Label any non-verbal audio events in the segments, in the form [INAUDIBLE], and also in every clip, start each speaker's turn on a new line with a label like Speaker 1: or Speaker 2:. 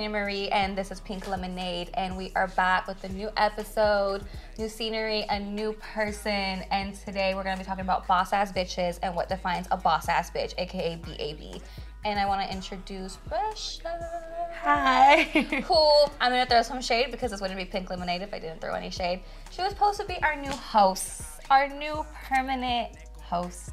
Speaker 1: am Marie, and this is Pink Lemonade, and we are back with a new episode, new scenery, a new person, and today we're gonna be talking about boss ass bitches and what defines a boss ass bitch, aka BAB. And I want to introduce Brescia.
Speaker 2: Hi. [LAUGHS]
Speaker 1: Who I'm gonna throw some shade because this wouldn't be Pink Lemonade if I didn't throw any shade. She was supposed to be our new host, our new permanent host.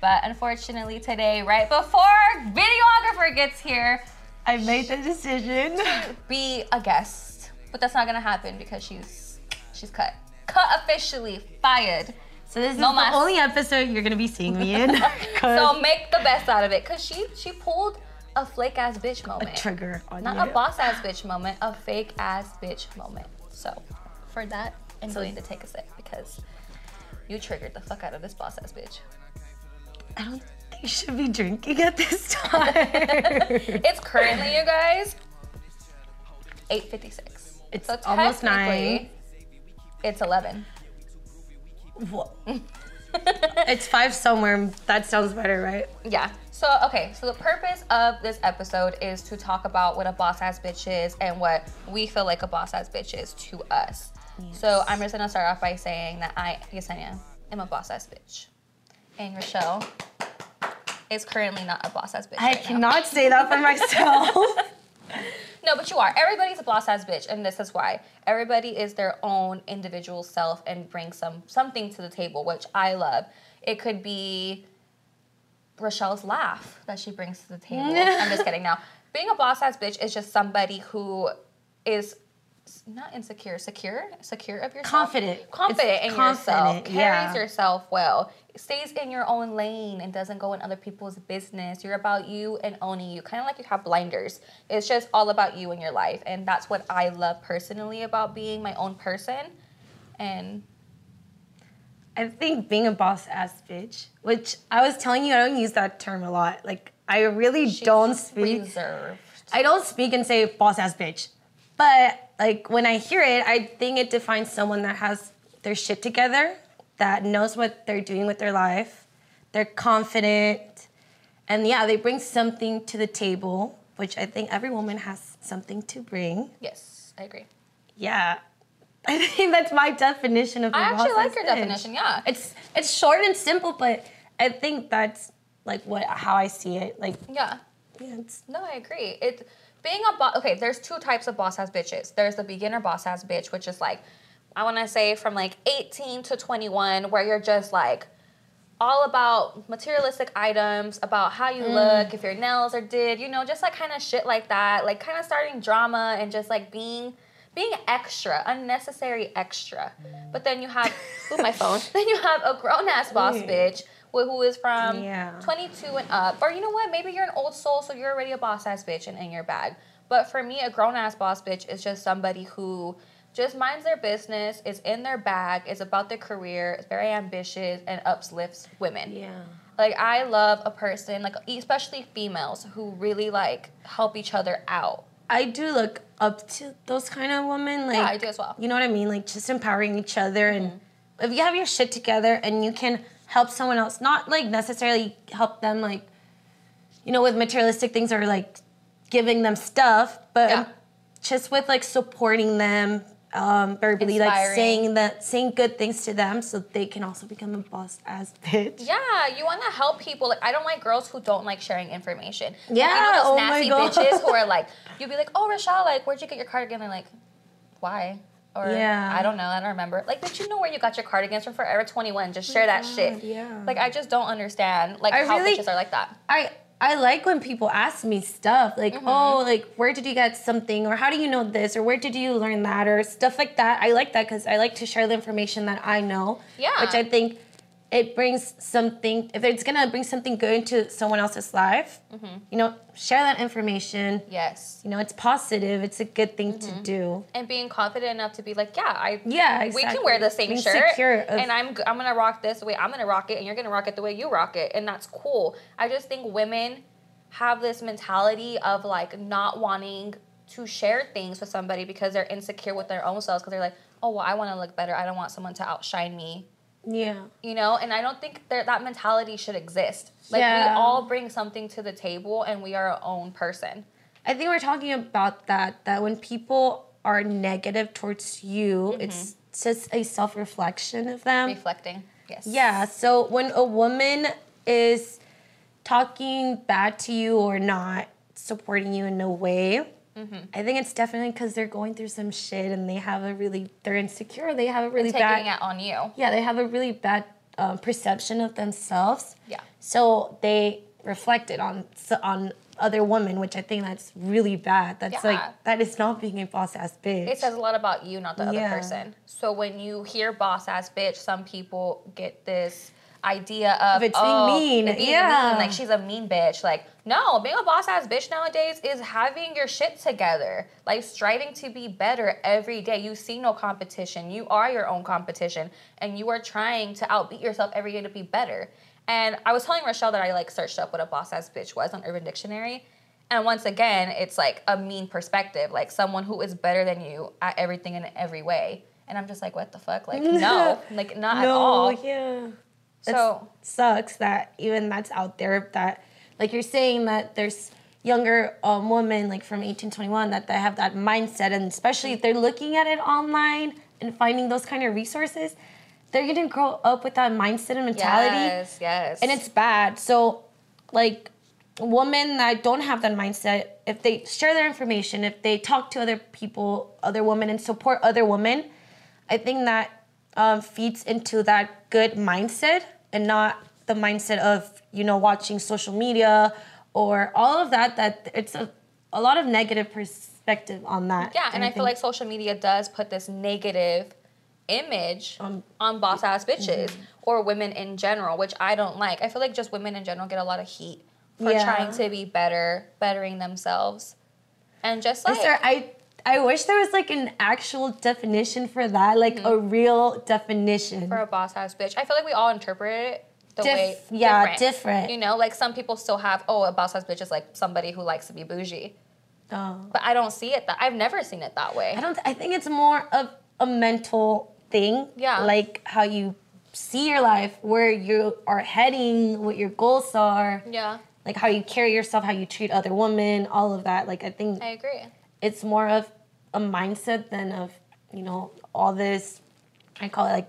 Speaker 1: But unfortunately today, right before our videographer gets here,
Speaker 2: I made the decision. [LAUGHS]
Speaker 1: be a guest. But that's not gonna happen because she's she's cut. Cut officially, fired.
Speaker 2: So this
Speaker 1: No
Speaker 2: is
Speaker 1: mas.
Speaker 2: the only episode you're gonna be seeing me in. [LAUGHS]
Speaker 1: So make the best out of it. Cause she she pulled a flake ass bitch moment.
Speaker 2: a trigger on
Speaker 1: Not
Speaker 2: you.
Speaker 1: a boss ass bitch moment, a fake ass bitch moment. So for that, I'm going to take a sip because you triggered the fuck out of this boss ass bitch.
Speaker 2: I don't you should be drinking at this [LAUGHS] time.
Speaker 1: It's currently, you guys, 8.56.
Speaker 2: It's
Speaker 1: so
Speaker 2: almost nine.
Speaker 1: It's 11.
Speaker 2: What? [LAUGHS] it's five somewhere. That sounds better, right?
Speaker 1: Yeah. So, okay. So, the purpose of this episode is to talk about what a boss ass bitch is and what we feel like a boss ass bitch is to us. So, I'm just going to start off by saying that I, Yesenia, am a boss ass bitch. And Rochelle is currently not a boss ass bitch.
Speaker 2: I
Speaker 1: right now.
Speaker 2: cannot say that for myself. [LAUGHS] [LAUGHS]
Speaker 1: No, but you are. Everybody's a boss ass bitch, and this is why. Everybody is their own individual self and brings some something to the table, which I love. It could be Rochelle's laugh that she brings to the table. [LAUGHS] I'm just kidding now. Being a boss ass bitch is just somebody who is not insecure, secure, secure of yourself,
Speaker 2: Confident.
Speaker 1: confident
Speaker 2: It's
Speaker 1: in yourself,
Speaker 2: confident,
Speaker 1: carries
Speaker 2: yeah.
Speaker 1: yourself well, stays in your own lane and doesn't go in other people's business. You're about you and owning you, kind of like you have blinders. It's just all about you and your life, and that's what I love personally about being my own person. And
Speaker 2: I think being a boss ass bitch, which I was telling you, I don't use that term a lot. Like, I really
Speaker 1: she's
Speaker 2: don't speak.
Speaker 1: reserved.
Speaker 2: I don't speak and say boss ass bitch. But like when I hear it, I think it defines someone that has their shit together, that knows what they're doing with their life, they're confident, and yeah, they bring something to the table, which I think every woman has something to bring.
Speaker 1: Yes, I agree.
Speaker 2: Yeah. [LAUGHS] I think that's my definition of a
Speaker 1: I actually like your definition. Yeah,
Speaker 2: It's it's short and simple, but I think that's like what how I see it. Like
Speaker 1: yeah.
Speaker 2: yeah,
Speaker 1: No, I agree. It being a boss. Okay, there's two types of boss ass bitches. There's the beginner boss ass bitch, which is like, I want to say from like 18 to 21, where you're just like all about materialistic items, about how you look, mm. if your nails are did, you know, just like kind of shit like that. Like kind of starting drama and just like being being extra, unnecessary extra. But then you have, ooh, my [LAUGHS] phone. Then you have a grown ass boss bitch who who is from
Speaker 2: Yeah.
Speaker 1: 22 and up. Or you know what? Maybe you're an old soul, so you're already a boss ass bitch and in your bag. But for me, a grown ass boss bitch is just somebody who just minds their business, is in their bag, is about their career, is very ambitious, and uplifts women.
Speaker 2: yeah.
Speaker 1: Like I love a person, like especially females, who really like help each other out.
Speaker 2: I do look up to those kind of women. Like,
Speaker 1: Yeah, I do as well.
Speaker 2: You know what I mean? Like just empowering each other, and mm-hmm. if you have your shit together and you can help someone else, not like necessarily help them like, you know, with materialistic things or like giving them stuff, but
Speaker 1: Yeah.
Speaker 2: just with like supporting them, um, verbally, like saying that, saying good things to them, so they can also become a boss as [LAUGHS] bitch.
Speaker 1: Yeah, you want to help people. Like I don't like girls who don't like sharing information. Like,
Speaker 2: Yeah,
Speaker 1: you know those
Speaker 2: oh my
Speaker 1: nasty
Speaker 2: God.
Speaker 1: bitches who are [LAUGHS] like, you'd be like, oh Rochelle, like where'd you get your cardigan? Like, why? Or
Speaker 2: Yeah.
Speaker 1: I don't know, I don't remember. Like, did you know where you got your cardigans from Forever 21? Just share that shit.
Speaker 2: Oh yeah.
Speaker 1: Like I just don't understand like
Speaker 2: I
Speaker 1: how
Speaker 2: really-
Speaker 1: bitches are like that.
Speaker 2: I I like when people ask me stuff like,
Speaker 1: Mm-hmm.
Speaker 2: oh, like where did you get something, or how do you know this, or where did you learn that, or stuff like that. I like that because I like to share the information that I know.
Speaker 1: Yeah.
Speaker 2: Which I think it brings something. If it's gonna bring something good into someone else's life,
Speaker 1: Mm-hmm.
Speaker 2: you know, share that information.
Speaker 1: Yes.
Speaker 2: You know, it's positive. It's a good thing to do.
Speaker 1: And being confident enough to be like, yeah, I
Speaker 2: Yeah,
Speaker 1: we can wear the same
Speaker 2: Being
Speaker 1: shirt,
Speaker 2: of-
Speaker 1: and I'm I'm gonna rock this the way I'm gonna rock it, and you're gonna rock it the way you rock it, and that's cool. I just think women have this mentality of like not wanting to share things with somebody because they're insecure with their own selves because they're like, oh well, I want to look better. I don't want someone to outshine me.
Speaker 2: Yeah.
Speaker 1: You know, and I don't think there, that mentality should exist. Like we all bring something to the table, and we are our own person.
Speaker 2: I think we're talking about that. That when people are negative towards you, mm-hmm. it's just a self reflection of them.
Speaker 1: Reflecting. Yes.
Speaker 2: Yeah. So when a woman is talking bad to you or not supporting you in a way,
Speaker 1: Mm-hmm.
Speaker 2: I think it's definitely because they're going through some shit and they have a really they're insecure. They have a really
Speaker 1: Taking
Speaker 2: bad
Speaker 1: it on you.
Speaker 2: yeah they have a really bad um, perception of themselves.
Speaker 1: Yeah.
Speaker 2: So they reflect it on on other women, which I think that's really bad. That's
Speaker 1: Yeah.
Speaker 2: like that is not being a boss ass bitch.
Speaker 1: It says a lot about you, not the other
Speaker 2: Yeah.
Speaker 1: person. So when you hear boss ass bitch, some people get this idea of
Speaker 2: Of it being
Speaker 1: oh,
Speaker 2: mean,
Speaker 1: it being
Speaker 2: yeah.
Speaker 1: mean, like she's a mean bitch. Like no, being a boss ass bitch nowadays is having your shit together, like striving to be better every day. You see no competition. You are your own competition, and you are trying to outbeat yourself every day to be better. And I was telling Rochelle that I like searched up what a boss ass bitch was on Urban Dictionary. And once again, it's like a mean perspective, like someone who is better than you at everything in every way. And I'm just like, what the fuck? Like, [LAUGHS] no, like not at all.
Speaker 2: yeah.
Speaker 1: So
Speaker 2: sucks that even that's out there that like you're saying that there's younger um, women like from 18 21 that they have that mindset and especially if they're looking at it online and finding those kind of resources they're gonna grow up with that mindset and mentality.
Speaker 1: Yes, yes,
Speaker 2: and it's bad. So like women that don't have that mindset if they share their information if they talk to other people other women and support other women i think that um, feeds into that good mindset and not the mindset of you know watching social media or all of that that it's a, a lot of negative perspective on that
Speaker 1: yeah. And I, feel like social media does put this negative image
Speaker 2: Um,
Speaker 1: on boss ass bitches
Speaker 2: mm-hmm.
Speaker 1: or women in general, which I don't like. I feel like just women in general get a lot of heat for
Speaker 2: Yeah.
Speaker 1: trying to be better, bettering themselves, and just like
Speaker 2: there, I I wish there was like an actual definition for that, like a real definition.
Speaker 1: Mm-hmm. for a boss ass bitch. I feel like we all interpret it the
Speaker 2: Dif-
Speaker 1: way
Speaker 2: yeah, different.
Speaker 1: You know, like some people still have oh a boss ass bitch is like somebody who likes to be bougie,
Speaker 2: Oh.
Speaker 1: but I don't see it that I've never seen it that way.
Speaker 2: I don't. I think it's more of a mental thing.
Speaker 1: Yeah.
Speaker 2: Like how you see your life, where you are heading, what your goals are,
Speaker 1: Yeah,
Speaker 2: like how you carry yourself, how you treat other women, all of that. Like I think
Speaker 1: I agree.
Speaker 2: It's more of a mindset than of you know all this. I call it like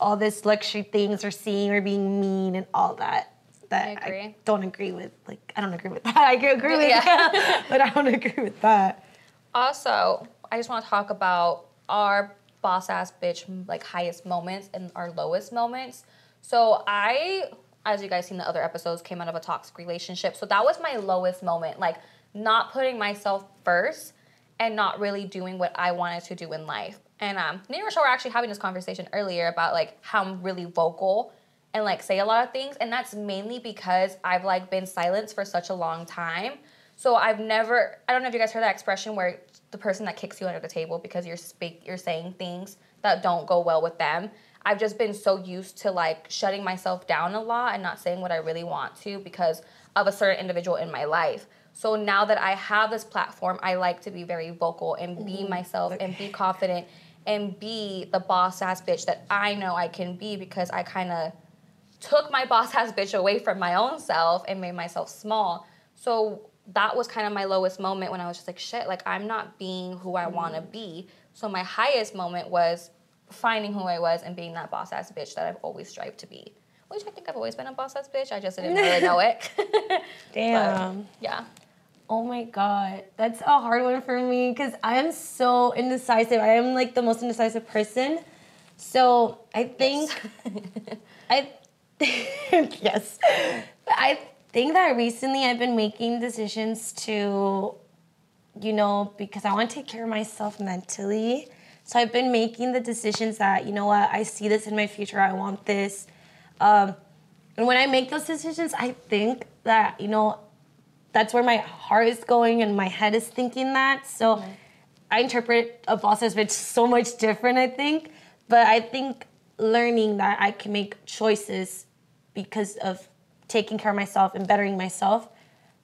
Speaker 2: all this luxury things or seeing or being mean and all that. That
Speaker 1: I agree.
Speaker 2: don't agree with. Like I don't agree with [LAUGHS] that. I agree with
Speaker 1: Yeah. [LAUGHS]
Speaker 2: but I don't agree with that.
Speaker 1: Also, I just want to talk about our boss ass bitch like highest moments and our lowest moments. So I, as you guys seen the other episodes, came out of a toxic relationship. So that was my lowest moment, like not putting myself first and not really doing what I wanted to do in life. And um, me and Rochelle were actually having this conversation earlier about like how I'm really vocal and like say a lot of things, and that's mainly because I've like been silenced for such a long time. So I've never I don't know if you guys heard that expression where the person that kicks you under the table because you're speak you're saying things that don't go well with them. I've just been so used to like shutting myself down a lot and not saying what I really want to because of a certain individual in my life. So now that I have this platform, I like to be very vocal and be mm-hmm. myself and be confident and be the boss ass bitch that I know I can be because I kind of took my [LAUGHS] boss ass bitch away from my own self and made myself small. So that was kind of my lowest moment when I was just like, shit, like I'm not being who I mm-hmm. want to be. So my highest moment was finding who I was and being that boss ass bitch that I've always strived to be. Which I think I've always been a boss ass bitch. I just didn't really know it. [LAUGHS]
Speaker 2: Damn.
Speaker 1: But, yeah.
Speaker 2: Oh my god, that's a hard one for me because I am so indecisive. I am like the most indecisive person. So I think [LAUGHS] I [LAUGHS] yes, I think that recently I've been making decisions to, you know, because I want to take care of myself mentally. So I've been making the decisions that you know what I see this in my future. I want this. Um, and when I make those decisions, I think that you know that's where my heart is going and my head is thinking that. So mm-hmm. I interpret a boss as bitch so much different, I think. But I think learning that I can make choices because of taking care of myself and bettering myself,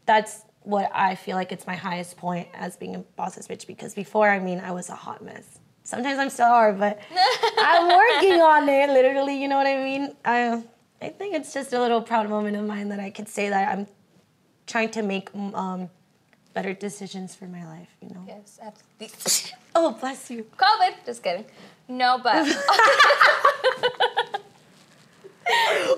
Speaker 2: that's what I feel like it's my highest point as being a boss's bitch. Because before, I mean, I was a hot mess. Sometimes I'm still hard, but [LAUGHS] I'm working on it. Literally, you know what I mean. I, I think it's just a little proud moment of mine that I could say that I'm trying to make um, better decisions for my life, you know.
Speaker 1: Yes, absolutely. [LAUGHS]
Speaker 2: Oh, bless you.
Speaker 1: COVID. Just kidding. No, but [LAUGHS] [LAUGHS]
Speaker 2: what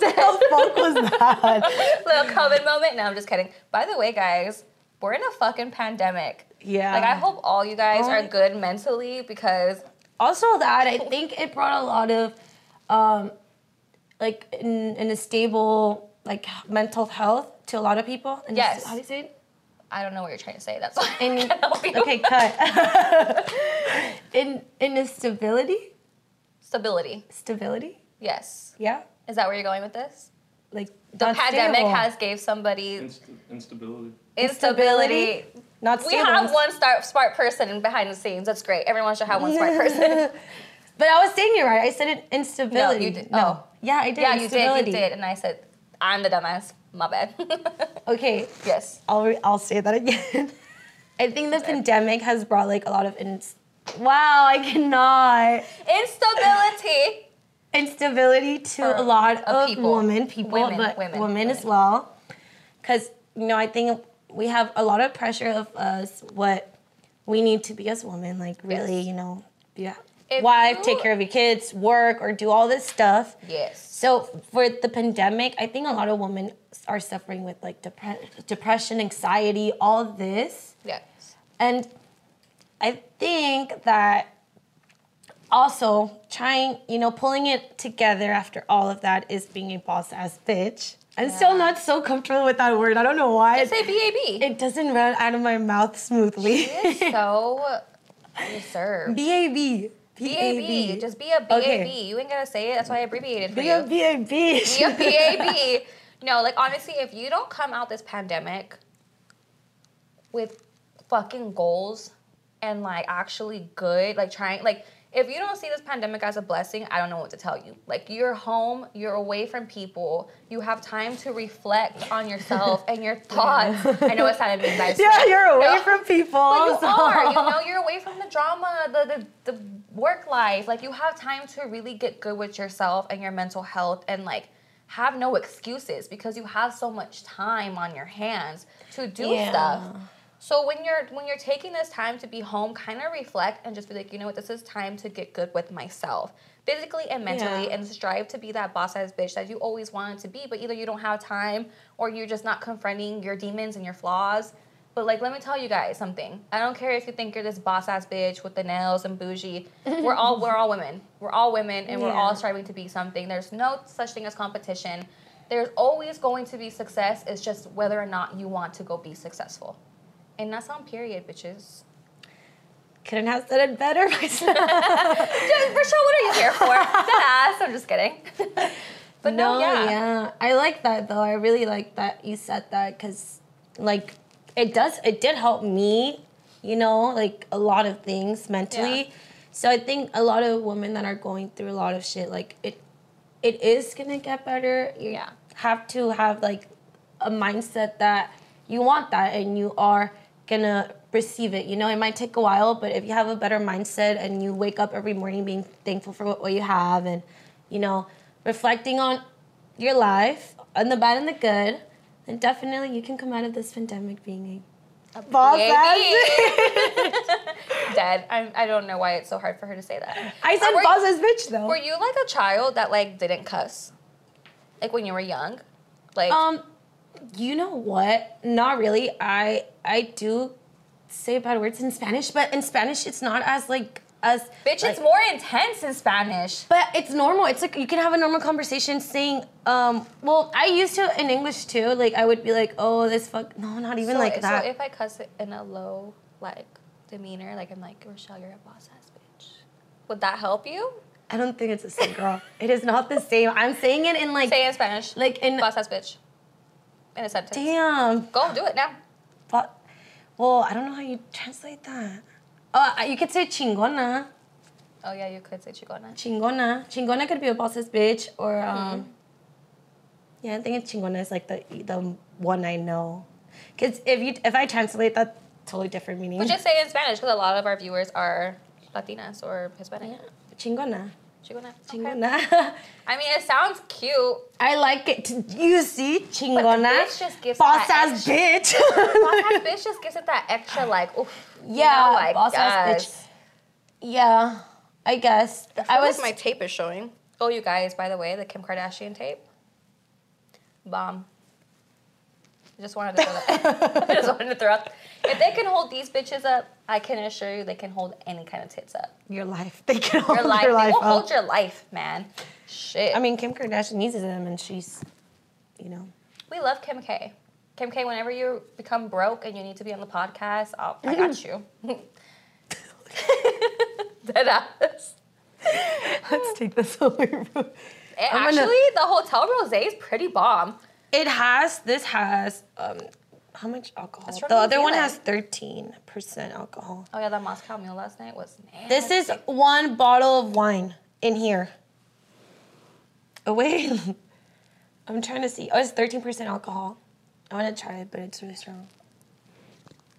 Speaker 2: the fuck was that?
Speaker 1: little COVID moment. No, I'm just kidding. By the way, guys, we're in a fucking pandemic.
Speaker 2: Yeah.
Speaker 1: Like I hope all you guys
Speaker 2: Oh
Speaker 1: are good mentally because
Speaker 2: also that I think it brought a lot of um like in, in a stable like mental health to a lot of people. And
Speaker 1: Yes.
Speaker 2: How do you say it?
Speaker 1: I don't know what you're trying to say. That's why I
Speaker 2: In,
Speaker 1: can't help you.
Speaker 2: okay, cut. [LAUGHS] in in a stability,
Speaker 1: Stability.
Speaker 2: stability.
Speaker 1: Yes.
Speaker 2: Yeah,
Speaker 1: Is that where you're going with this?
Speaker 2: like
Speaker 1: The pandemic
Speaker 2: stable.
Speaker 1: has gave somebody
Speaker 3: Inst- instability.
Speaker 1: instability.
Speaker 2: not
Speaker 1: We
Speaker 2: stable.
Speaker 1: have one star, smart person behind the scenes. That's great. Everyone should have one smart [LAUGHS] person.
Speaker 2: But I was saying it right. I said it instability.
Speaker 1: No, you did- oh.
Speaker 2: No.
Speaker 1: oh.
Speaker 2: Yeah, I did.
Speaker 1: yeah, you did. You did. And I said, I'm the dumbass. My bad. [LAUGHS]
Speaker 2: Okay,
Speaker 1: yes.
Speaker 2: I'll re- I'll say that again. [LAUGHS] I think the pandemic has brought like a lot of ins- wow, I cannot
Speaker 1: Instability. [LAUGHS]
Speaker 2: instability to
Speaker 1: For
Speaker 2: a lot
Speaker 1: of
Speaker 2: of
Speaker 1: people.
Speaker 2: women, people,
Speaker 1: Women,
Speaker 2: but
Speaker 1: women,
Speaker 2: women, as well. Because you know, I think we have a lot of pressure of us what we need to be as women, like really,
Speaker 1: Yes.
Speaker 2: you know, yeah,
Speaker 1: If
Speaker 2: wife,
Speaker 1: you-
Speaker 2: take care of your kids, work, or do all this stuff.
Speaker 1: Yes.
Speaker 2: So for the pandemic, I think a lot of women are suffering with like depre- depression, anxiety, all this.
Speaker 1: Yes.
Speaker 2: And I think that also trying, you know, pulling it together after all of that is being a boss ass bitch. I'm still not so comfortable with that word. I don't know why.
Speaker 1: Just say BAB.
Speaker 2: It doesn't run out of my mouth smoothly.
Speaker 1: It's so [LAUGHS] reserved.
Speaker 2: B-A-B.
Speaker 1: BAB. Just be a BAB.
Speaker 2: Okay.
Speaker 1: You ain't gonna say it. That's why I abbreviated for
Speaker 2: Be
Speaker 1: you.
Speaker 2: a B-A-B.
Speaker 1: Be a BAB. [LAUGHS] No, like honestly, if you don't come out this pandemic with fucking goals and like actually good, like trying, like if you don't see this pandemic as a blessing, I don't know what to tell you. Like you're home, you're away from people, you have time to reflect on yourself and your [LAUGHS] thoughts. I know it sounded mean, guys. [LAUGHS]
Speaker 2: Yeah, you're away
Speaker 1: No.
Speaker 2: from people.
Speaker 1: But you
Speaker 2: so-
Speaker 1: are, you know, you're away from the drama, the, the the work life. Like you have time to really get good with yourself and your mental health and like have no excuses because you have so much time on your hands to do
Speaker 2: Yeah.
Speaker 1: stuff. So when you're when you're taking this time to be home, kind of reflect and just be like, you know what, this is time to get good with myself. Physically and mentally,
Speaker 2: Yeah.
Speaker 1: and strive to be that boss ass bitch that you always wanted to be, but either you don't have time or you're just not confronting your demons and your flaws. But like, let me tell you guys something. I don't care if you think you're this boss ass bitch with the nails and bougie. We're all we're all women. We're all women, and we're all striving to be something. There's no such thing as competition. There's always going to be success. It's just whether or not you want to go be successful. And that's on period, bitches.
Speaker 2: Couldn't have said it better [LAUGHS] myself. [LAUGHS]
Speaker 1: Rachel, what are you here for? [LAUGHS] Dead ass. I'm just kidding. but no, yeah.
Speaker 2: I like that though. I really like that you said that because, like, it does. It did help me, you know, like a lot of things mentally.
Speaker 1: Yeah.
Speaker 2: So I think a lot of women that are going through a lot of shit, like it, it is gonna get better. You
Speaker 1: Yeah.
Speaker 2: have to have like a mindset that you want that and you are gonna receive it. You know, it might take a while, but if you have a better mindset and you wake up every morning being thankful for what, what you have and, you know, reflecting on your life, on the bad and the good, then definitely you can come out of this pandemic being a boss
Speaker 1: Baby. [LAUGHS] Dead. I, I don't know why it's so hard for her to say that.
Speaker 2: I said
Speaker 1: Uh, were-
Speaker 2: boss ass bitch though.
Speaker 1: Were you like a child that like didn't cuss? Like when you were young? Like
Speaker 2: Um, you know what? Not really. I I do say bad words in Spanish, but in Spanish it's not as like as
Speaker 1: bitch,
Speaker 2: like-
Speaker 1: it's more intense in Spanish.
Speaker 2: But it's normal. It's like you can have a normal conversation saying, um, well, I used to in English too. Like I would be like, oh, this fuck, no, not even
Speaker 1: so,
Speaker 2: like that.
Speaker 1: So if I cuss it in a low like demeanor, like I'm like, Rochelle, you're a boss ass bitch. Would that help you?
Speaker 2: I don't think it's the same, girl. it is not the same. I'm saying it in like,
Speaker 1: Say it in Spanish.
Speaker 2: like in
Speaker 1: boss ass bitch. In a sentence.
Speaker 2: damn.
Speaker 1: Go do it now.
Speaker 2: But, well, I don't know how you translate that. Oh, you could say chingona.
Speaker 1: Oh yeah, you could say chingona.
Speaker 2: Chingona. Chingona could be a boss's bitch or um
Speaker 1: Mm-hmm.
Speaker 2: Yeah, I think it's chingona is like the the one I know. Cause if you if I translate that totally different meaning.
Speaker 1: But just say it in Spanish because a lot of our viewers are Latinas or Hispanic.
Speaker 2: yeah. Chingona.
Speaker 1: Chingona. Okay. [LAUGHS] I mean, it sounds cute.
Speaker 2: I like it. To, you see, chingona.
Speaker 1: bitch just gives
Speaker 2: boss
Speaker 1: that
Speaker 2: ass bitch.
Speaker 1: Boss ass [LAUGHS] [LAUGHS] bitch just gives it that extra like, oof. you
Speaker 2: Yeah,
Speaker 1: know, like,
Speaker 2: boss ass bitch. yeah, I guess. I,
Speaker 1: I
Speaker 2: was.
Speaker 1: my tape is showing. Oh, you guys, by the way, the Kim Kardashian tape. Bomb. I just wanted to throw that. [LAUGHS] I just wanted to throw out. If they can hold these bitches up, I can assure you they can hold any kind of tits up.
Speaker 2: your life. They can hold
Speaker 1: Your life,
Speaker 2: your
Speaker 1: they will
Speaker 2: up.
Speaker 1: hold your life, man. Shit.
Speaker 2: I mean, Kim Kardashian uses them, and she's, you know.
Speaker 1: we love Kim K. Kim K. Whenever you become broke and you need to be on the podcast, I'll, I got [LAUGHS] you. [LAUGHS] Dead ass.
Speaker 2: Let's take this away. From...
Speaker 1: Actually,
Speaker 2: gonna-
Speaker 1: the hotel rose is pretty bomb.
Speaker 2: It has. This has. Um, how much alcohol? The other one has thirteen percent alcohol.
Speaker 1: Oh yeah, that Moscow mule last night was nasty.
Speaker 2: This is one bottle of wine in here. Oh wait, [LAUGHS] I'm trying to see. Oh, it's thirteen percent alcohol. I want to try it, but it's really strong.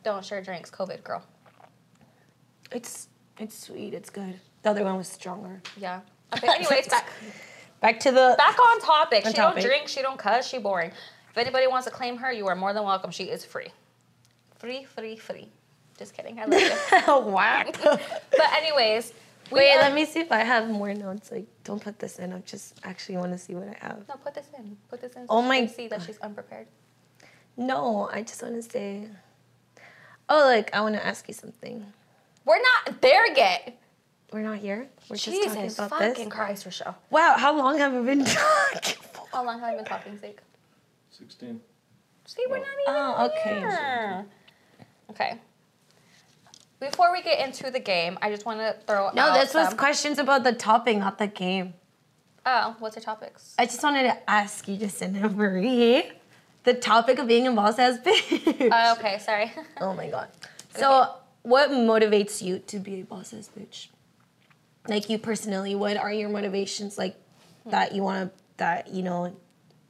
Speaker 1: don't share drinks, COVID girl.
Speaker 2: It's it's sweet. It's good. The other one was stronger.
Speaker 1: Yeah. [LAUGHS] Okay. Anyways, back
Speaker 2: Back to the.
Speaker 1: back on topic.
Speaker 2: On
Speaker 1: she
Speaker 2: topic.
Speaker 1: don't drink. She don't cuss. She boring. If anybody wants to claim her, you are more than welcome. She is free. Free, free, free. Just kidding. I love you. [LAUGHS]
Speaker 2: Whack. [LAUGHS]
Speaker 1: but anyways, we
Speaker 2: Wait,
Speaker 1: are-
Speaker 2: let me see if I have more notes. Like, don't put this in. I just actually want to see what I have.
Speaker 1: No, put this in. Put this in. So
Speaker 2: Oh my
Speaker 1: can see that she's unprepared.
Speaker 2: No, I just want to say. Oh, like I want to ask you something.
Speaker 1: We're not there yet.
Speaker 2: We're not here. We're just talking about
Speaker 1: fucking
Speaker 2: this.
Speaker 1: Christ, Rochelle.
Speaker 2: Wow, how long have we been [LAUGHS] talking? for?
Speaker 1: How long have I been talking, Zeke?
Speaker 3: 16.
Speaker 1: See, we're not even
Speaker 2: Oh, okay.
Speaker 1: there. Okay. Before we get into the game, I just want to throw
Speaker 2: No,
Speaker 1: out
Speaker 2: this was
Speaker 1: some-
Speaker 2: questions about the topic, not the game.
Speaker 1: Oh, what's your topics?
Speaker 2: I just wanted to ask you, Jacinda Marie, the topic of being a boss ass bitch.
Speaker 1: Oh, okay, sorry.
Speaker 2: oh my god. [LAUGHS] So, what motivates you to be a boss ass bitch? Like you personally, what are your motivations like that you want to, that, you know,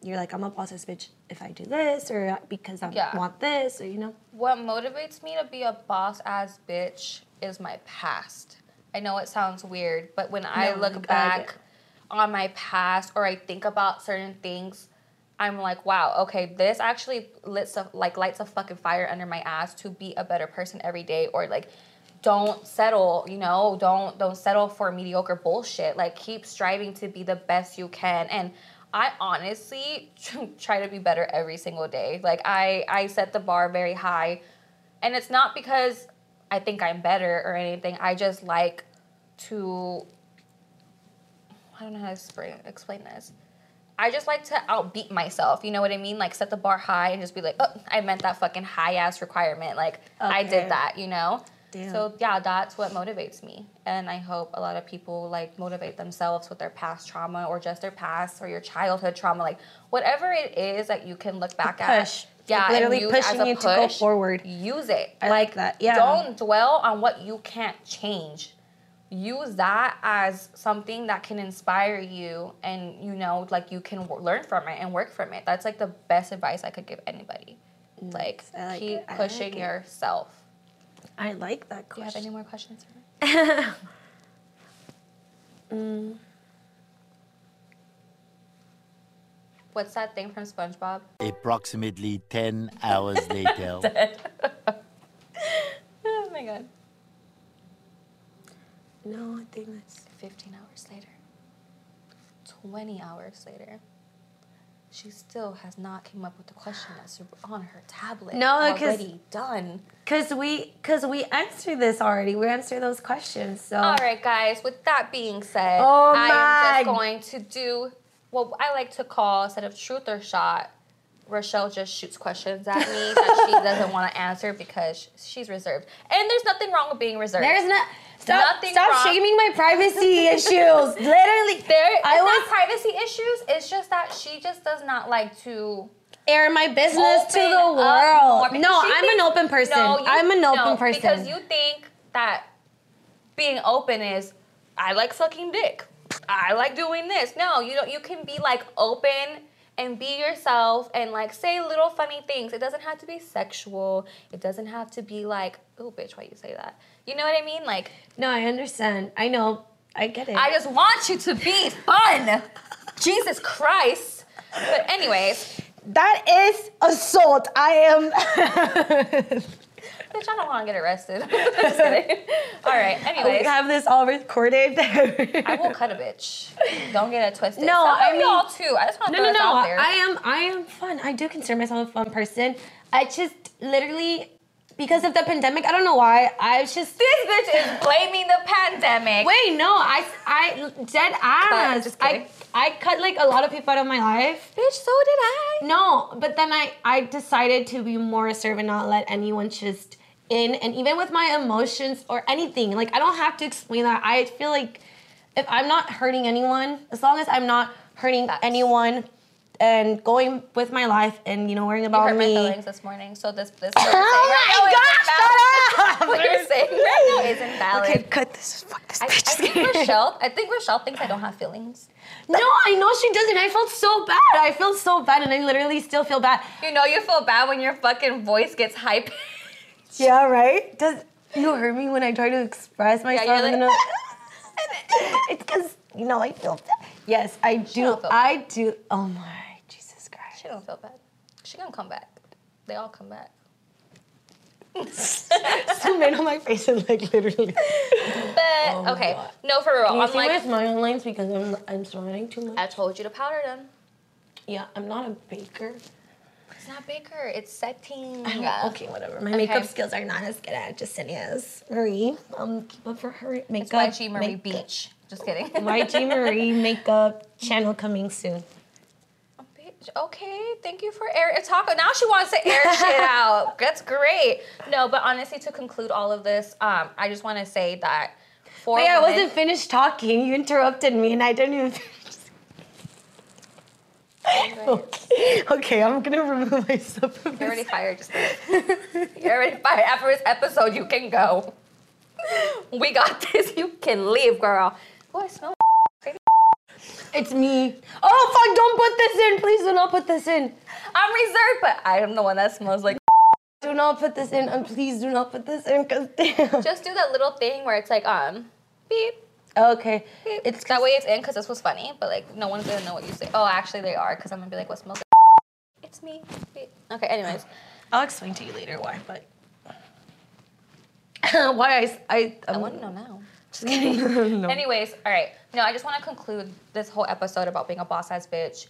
Speaker 2: you're like, I'm a boss ass bitch if I do this or because I
Speaker 1: Yeah.
Speaker 2: want this or, you know?
Speaker 1: what motivates me to be a boss ass bitch is my past. I know it sounds weird, but when I look
Speaker 2: like,
Speaker 1: back
Speaker 2: it.
Speaker 1: on my past or I think about certain things, I'm like, wow, okay, this actually lights a, like lights a fucking fire under my ass to be a better person every day, or like, don't settle, you know, don't don't settle for mediocre bullshit. Like, keep striving to be the best you can, and I honestly [LAUGHS] try to be better every single day. Like, I I set the bar very high, and it's not because I think I'm better or anything. I just like to I don't know how to explain, this. I just like to outbeat myself. You know what I mean? Like set the bar high and just be like, oh, I meant that fucking high ass requirement. Like I did that. You know.
Speaker 2: Damn.
Speaker 1: So yeah, that's what motivates me, and I hope a lot of people like motivate themselves with their past trauma or just their past or your childhood trauma, like whatever it is that you can look back at.
Speaker 2: push.
Speaker 1: Yeah,
Speaker 2: Like,
Speaker 1: and
Speaker 2: literally
Speaker 1: use
Speaker 2: pushing
Speaker 1: as a
Speaker 2: you to go forward.
Speaker 1: Use it.
Speaker 2: I like that, yeah.
Speaker 1: Don't dwell on what you can't change use that as something that can inspire you and you know like you can w- learn from it and work from it that's like the best advice i could give anybody like
Speaker 2: like
Speaker 1: keep pushing yourself
Speaker 2: I like that question.
Speaker 1: do you have any more questions for me [LAUGHS]
Speaker 2: Mm.
Speaker 1: what's that thing from spongebob
Speaker 4: Approximately 10 hours later. [LAUGHS]
Speaker 1: oh my god
Speaker 2: No, I think that's.
Speaker 1: 15 hours later 20 hours later she still has not came up with the question that's on her tablet
Speaker 2: No,
Speaker 1: already done
Speaker 2: Cause we, cause we answered this already. We answered those questions. So.
Speaker 1: All right, guys. With that being said,
Speaker 2: Oh
Speaker 1: I am just going to do what I like to call instead of truth or shot. Rochelle just shoots questions at me that she [LAUGHS] doesn't want to answer because she's reserved, and there's nothing wrong with being reserved.
Speaker 2: There's not. Stop!
Speaker 1: Nothing
Speaker 2: stop
Speaker 1: wrong.
Speaker 2: shaming my privacy [LAUGHS] issues. Literally,
Speaker 1: there.
Speaker 2: I was
Speaker 1: not privacy issues. It's just that she just does not like to.
Speaker 2: air my business to the world. No, I'm an open person.
Speaker 1: No, you-
Speaker 2: I'm an open
Speaker 1: no,
Speaker 2: person.
Speaker 1: Because you think that being open is I like sucking dick. I like doing this. No, you don't you can be like open and be yourself and like say little funny things. It doesn't have to be sexual. It doesn't have to be like, oh bitch, why you say that? You know what I mean? Like
Speaker 2: No, I understand. I know. I get it.
Speaker 1: I just want you to be fun. Jesus Christ. But anyways,
Speaker 2: that is assault. I am. [LAUGHS]
Speaker 1: bitch, I don't want to get arrested. [LAUGHS] Just kidding. All right. [LAUGHS]
Speaker 2: we
Speaker 1: Anyways,
Speaker 2: have this all recorded. [LAUGHS]
Speaker 1: I will cut a bitch. Don't get it twisted.
Speaker 2: No,
Speaker 1: Some
Speaker 2: I mean-
Speaker 1: y'all too. I just want to
Speaker 2: No,
Speaker 1: throw
Speaker 2: no, no.
Speaker 1: out there.
Speaker 2: I am, I am fun. I do consider myself a fun person. I just literally, because of the pandemic, I don't know why. I was just.
Speaker 1: this bitch is blaming the pandemic.
Speaker 2: Wait, no, I, I dead ass.
Speaker 1: just
Speaker 2: I. I cut like a lot of people out of my life.
Speaker 1: Bitch, so did I.
Speaker 2: No, but then I, I decided to be more assertive and not let anyone just in. And even with my emotions or anything, like I don't have to explain that. I feel like if I'm not hurting anyone, as long as I'm not hurting anyone and going with my life and you know worrying
Speaker 1: You
Speaker 2: about
Speaker 1: hurt my
Speaker 2: me.
Speaker 1: feelings this morning, so this this.
Speaker 2: Oh my gosh, shut up!
Speaker 1: What you're saying right now oh isn't valid. [LAUGHS] [LAUGHS]
Speaker 2: Okay, cut this. Fuck this
Speaker 1: I, I
Speaker 2: bitch.
Speaker 1: think [LAUGHS] Rochelle. I think Rochelle thinks I don't have feelings.
Speaker 2: no, I know she doesn't. I felt so bad. I feel so bad, and I literally still feel bad.
Speaker 1: You know you feel bad when your fucking voice gets high pitched.
Speaker 2: Yeah, right. Does you heard me when I try to express myself?
Speaker 1: you're like- [LAUGHS]
Speaker 2: it's because you know I feel bad. Yes, I do. I do. Oh my Jesus Christ!
Speaker 1: She don't feel bad. She gonna come back. They all come back. [LAUGHS]
Speaker 2: Zoom in on my face and like literally.
Speaker 1: But oh okay,
Speaker 2: God.
Speaker 1: no, for real.
Speaker 2: Can you
Speaker 1: I'm
Speaker 2: see my
Speaker 1: like,
Speaker 2: smile lines because I'm I'm smiling too much?
Speaker 1: I told you to powder them.
Speaker 2: Yeah, I'm not a baker.
Speaker 1: It's not Baker. It's setting.
Speaker 2: Don't- Okay, whatever. My makeup skills are not as good at Justinia's. Marie, um, keep up for her makeup.
Speaker 1: It's YG Marie
Speaker 2: makeup-
Speaker 1: Beach. Just kidding. [LAUGHS]
Speaker 2: YG Marie [LAUGHS] makeup channel coming soon.
Speaker 1: Okay, thank you for air talk. Now she wants to air shit [LAUGHS] out. That's great. No, but honestly, to conclude all of this, um, I just want to say that for
Speaker 2: Wait, I wasn't finished talking. You interrupted me, and I didn't even. [LAUGHS] Okay, okay, I'm gonna remove myself from
Speaker 1: You're already fired. Just You're already fired. After this episode, you can go. We got this. You can leave, girl. Oh, I smell. [LAUGHS]
Speaker 2: It's me. Oh fuck! Don't put this in. Please do not put this in.
Speaker 1: I'm reserved, but I am the one that smells like. [LAUGHS]
Speaker 2: Do not put this in, and please do not put this in, cause damn.
Speaker 1: Just do that little thing where it's like um, beep.
Speaker 2: Okay, it's
Speaker 1: that way it's in because this was funny, but like no one's gonna know what you say. Oh, actually they are because I'm gonna be like, what smells like? It's me. Okay. Anyways,
Speaker 2: I'll explain to you later why, but [LAUGHS] why I I
Speaker 1: I
Speaker 2: um,
Speaker 1: want to know now. [LAUGHS]
Speaker 2: Just kidding. no.
Speaker 1: Anyways, all right. No, I just want to conclude this whole episode about being a boss ass bitch.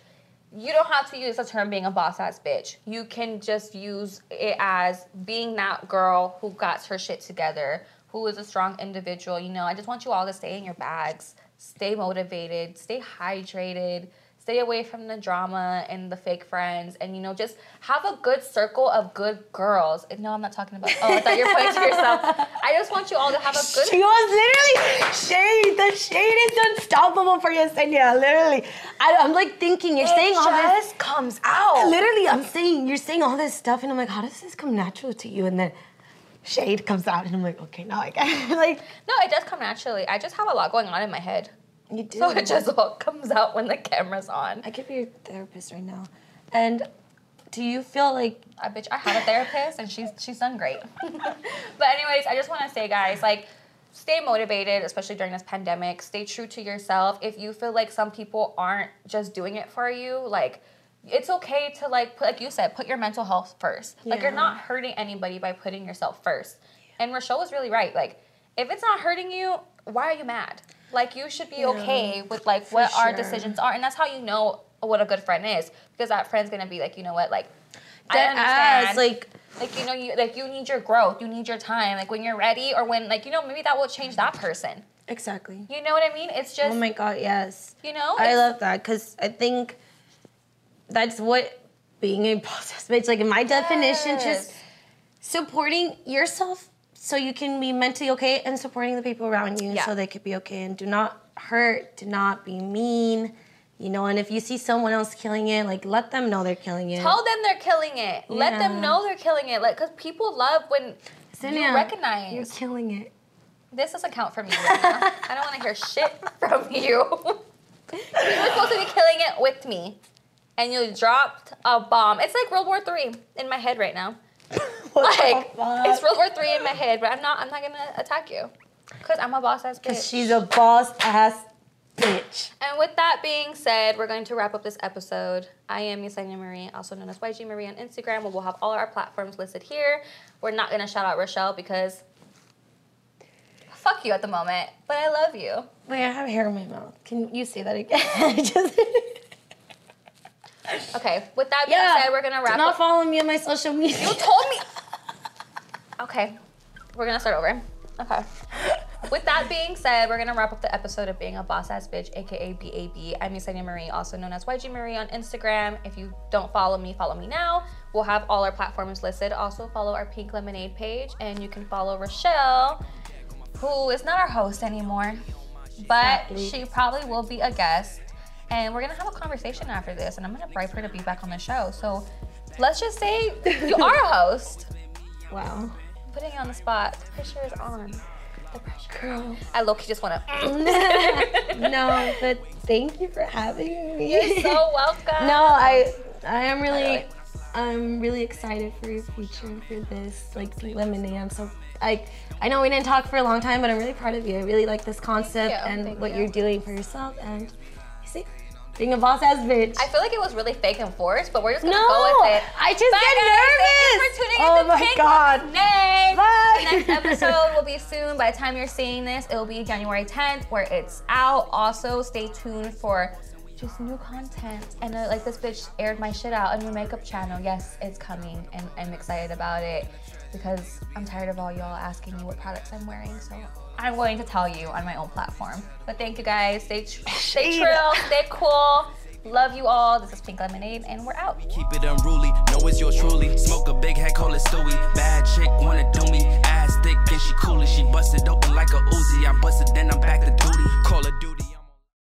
Speaker 1: You don't have to use the term being a boss ass bitch. You can just use it as being that girl who got her shit together, who is a strong individual. You know, I just want you all to stay in your bags, stay motivated, stay hydrated, stay away from the drama and the fake friends, and you know, just have a good circle of good girls. No, I'm not talking about. Oh, I thought you were pointing to yourself. I just want you all to have a good
Speaker 2: She was literally shade. The shade is unstoppable for Yesenia. Literally, I, I'm like thinking you're saying all this.
Speaker 1: just comes out.
Speaker 2: Literally, I'm saying you're saying all this stuff, and I'm like, how does this come natural to you? And then shade comes out, and I'm like, okay, now I get it. [LAUGHS] like
Speaker 1: No, it does come naturally. I just have a lot going on in my head.
Speaker 2: you do.
Speaker 1: So it just all [LAUGHS] comes out when the camera's on.
Speaker 2: I could be your therapist right now. And do you feel like
Speaker 1: I bitch, I have a therapist and she's she's done great. [LAUGHS] but anyways, I just want to say guys, like stay motivated, especially during this pandemic. Stay true to yourself. If you feel like some people aren't just doing it for you, like it's okay to like put, like you said, put your mental health first. Like you're not hurting anybody by putting yourself first. And Rochelle was really right. Like if it's not hurting you, why are you mad? Like you should be
Speaker 2: Yeah,
Speaker 1: okay with like what our decisions are, and that's how you know what a good friend is because that friend's gonna be like, you know what, like I understand.
Speaker 2: ass? Like
Speaker 1: like you know you like you need your growth you need your time like when you're ready or when like you know maybe that will change that person
Speaker 2: exactly.
Speaker 1: you know what i mean it's oh just
Speaker 2: Oh my god, yes.
Speaker 1: you know
Speaker 2: I love that because I think that's what being a [LAUGHS] boss bitch. Like in my definition, just supporting yourself so you can be mentally okay and supporting the people around you
Speaker 1: Yeah.
Speaker 2: so they could be okay and do not hurt, do not be mean. You know, and if you see someone else killing it, like let them know they're killing it.
Speaker 1: tell them they're killing it let them know they're killing it like because people love when
Speaker 2: Senia,
Speaker 1: you recognize
Speaker 2: you're killing it.
Speaker 1: this doesn't count for me i don't want to hear shit [LAUGHS] from you [LAUGHS] you were supposed to be killing it with me and you dropped a bomb it's like world war three in my head right now [LAUGHS]
Speaker 2: What
Speaker 1: like
Speaker 2: fuck?
Speaker 1: it's world war three in my head but i'm not i'm not gonna attack you Cause I'm a boss ass bitch.
Speaker 2: Because she's a boss ass bitch.
Speaker 1: And with that being said, we're going to wrap up this episode. I am Yesenia Marie, also known as YG Marie on Instagram. We'll have all our platforms listed here. We're not gonna shout out Rochelle because fuck you at the moment, but I love you.
Speaker 2: Wait, I have hair in my mouth. Can you say that again? [LAUGHS] Just
Speaker 1: Okay, with that being
Speaker 2: yeah.
Speaker 1: said, we're gonna
Speaker 2: Do
Speaker 1: wrap
Speaker 2: not
Speaker 1: up.
Speaker 2: follow me on my social media.
Speaker 1: You told me. Okay, we're gonna start over. Okay. With that being said, we're gonna wrap up the episode of Being a Boss Ass Bitch, aka BAB. I'm Yesenia Marie, also known as YG Marie on Instagram. If you don't follow me, follow me now. We'll have all our platforms listed. Also, follow our Pink Lemonade page, and you can follow Rochelle, who is not our host anymore, but she probably will be a guest. And we're gonna have a conversation after this, and I'm gonna bribe her to be back on the show. So let's just say you are a host. [LAUGHS]
Speaker 2: Wow.
Speaker 1: I'm Putting you on the spot. The pressure is on. The pressure.
Speaker 2: Girl.
Speaker 1: I low key just wanna. [LAUGHS]
Speaker 2: no, but thank you for having me.
Speaker 1: You're so [LAUGHS] welcome.
Speaker 2: No, I I am really
Speaker 1: Really?
Speaker 2: I'm really excited for your future for this like lemonade. I'm so I I know we didn't talk for a long time, but I'm really proud of you. I really like this concept
Speaker 1: you,
Speaker 2: and what
Speaker 1: you.
Speaker 2: you're doing for yourself and you see, being a boss ass bitch.
Speaker 1: I feel like it was really fake and forced, but we're just gonna
Speaker 2: no,
Speaker 1: go with it.
Speaker 2: I just
Speaker 1: Bye,
Speaker 2: get
Speaker 1: guys.
Speaker 2: nervous.
Speaker 1: Thank you for tuning
Speaker 2: oh
Speaker 1: in to
Speaker 2: my
Speaker 1: Pink
Speaker 2: god.
Speaker 1: Nay.
Speaker 2: Bye.
Speaker 1: The next episode will be soon. By the time you're seeing this, it will be January 10th, where it's out. Also, stay tuned for just new content. And uh, like this bitch aired my shit out on your makeup channel. Yes, it's coming, and I'm excited about it because I'm tired of all y'all asking me what products I'm wearing. So I'm going to tell you on my own platform. But thank you guys. Stay, tr- [LAUGHS] stay trill, stay cool. Love you all. This is Pink Lemonade, and we're out.
Speaker 3: Keep it unruly. Know it's yours truly. Smoke a big head, call it Stewie. Bad chick wanna do me. Ass thick and she she busted open like a Uzi. I busted, then I'm back to duty. Call duty.